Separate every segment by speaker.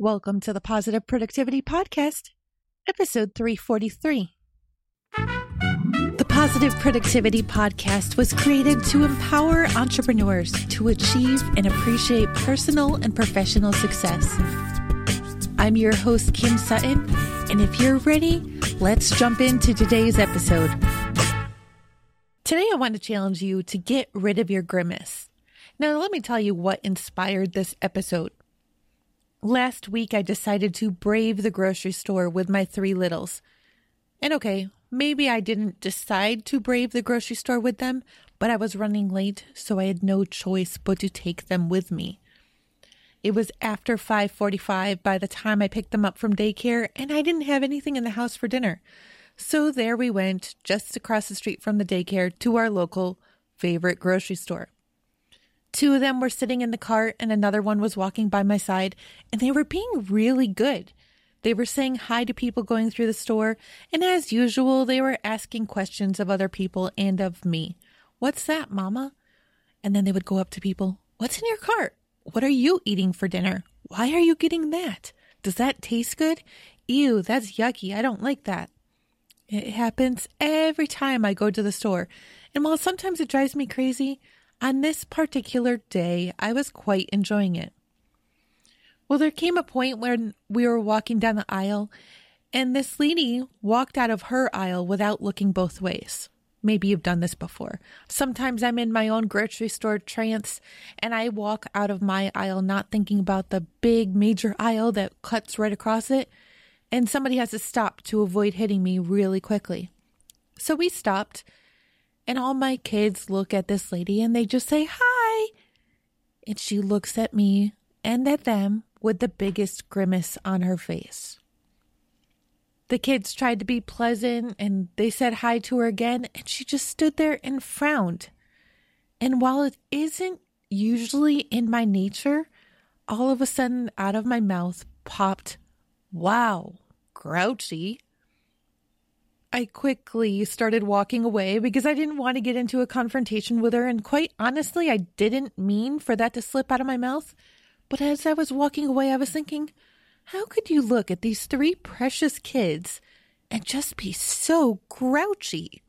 Speaker 1: Welcome to the Positive Productivity Podcast, episode 343. The Positive Productivity Podcast was created to empower entrepreneurs to achieve and appreciate personal and professional success. I'm your host, Kim Sutton, and if you're ready, let's jump into today's episode. Today, I want to challenge you to get rid of your grimace. Now, let me tell you what inspired this episode. Last week, I decided to brave the grocery store with my three littles. And okay, maybe I didn't decide to brave the grocery store with them, but I was running late, so I had no choice but to take them with me. It was after 5:45 by the time I picked them up from daycare, and I didn't have anything in the house for dinner. So there we went, just across the street from the daycare to our local favorite grocery store. Two of them were sitting in the cart, and another one was walking by my side, and they were being really good. They were saying hi to people going through the store, and as usual, they were asking questions of other people and of me. What's that, Mama? And then they would go up to people. What's in your cart? What are you eating for dinner? Why are you getting that? Does that taste good? Ew, that's yucky. I don't like that. It happens every time I go to the store. And while sometimes it drives me crazy, on this particular day, I was quite enjoying it. Well, there came a point when we were walking down the aisle, and this lady walked out of her aisle without looking both ways. Maybe you've done this before. Sometimes I'm in my own grocery store trance and I walk out of my aisle not thinking about the big major aisle that cuts right across it, and somebody has to stop to avoid hitting me really quickly. So we stopped and all my kids look at this lady and they just say, Hi. And she looks at me and at them with the biggest grimace on her face. The kids tried to be pleasant and they said hi to her again, and she just stood there and frowned. And while it isn't usually in my nature, all of a sudden out of my mouth popped, Wow, grouchy. I quickly started walking away because I didn't want to get into a confrontation with her, and quite honestly, I didn't mean for that to slip out of my mouth. But as I was walking away, I was thinking, how could you look at these three precious kids and just be so grouchy?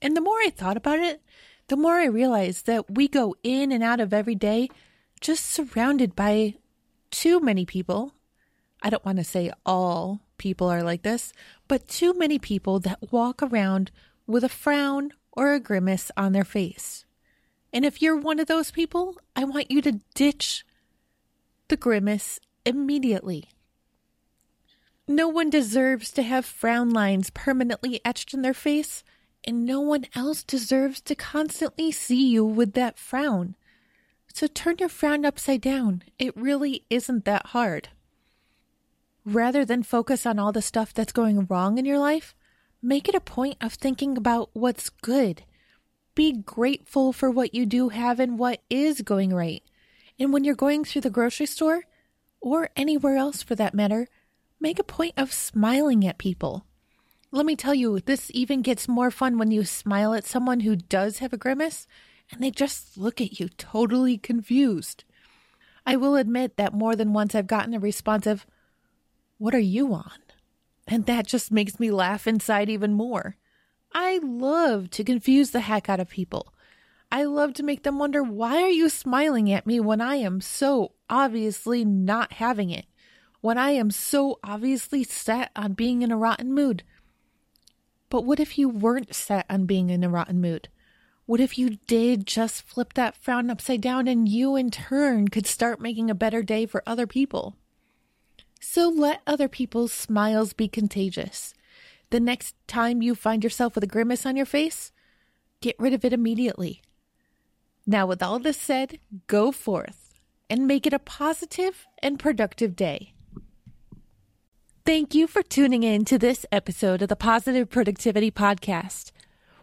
Speaker 1: And the more I thought about it, the more I realized that we go in and out of every day just surrounded by too many people. I don't want to say all people are like this, but too many people that walk around with a frown or a grimace on their face. And if you're one of those people, I want you to ditch the grimace immediately. No one deserves to have frown lines permanently etched in their face, and no one else deserves to constantly see you with that frown. So turn your frown upside down. It really isn't that hard. Rather than focus on all the stuff that's going wrong in your life, make it a point of thinking about what's good. Be grateful for what you do have and what is going right. And when you're going through the grocery store, or anywhere else for that matter, make a point of smiling at people. Let me tell you, this even gets more fun when you smile at someone who does have a grimace and they just look at you totally confused. I will admit that more than once I've gotten a response of, what are you on? And that just makes me laugh inside even more. I love to confuse the heck out of people. I love to make them wonder why are you smiling at me when I am so obviously not having it? When I am so obviously set on being in a rotten mood. But what if you weren't set on being in a rotten mood? What if you did just flip that frown upside down and you in turn could start making a better day for other people? So let other people's smiles be contagious. The next time you find yourself with a grimace on your face, get rid of it immediately. Now, with all this said, go forth and make it a positive and productive day. Thank you for tuning in to this episode of the Positive Productivity Podcast.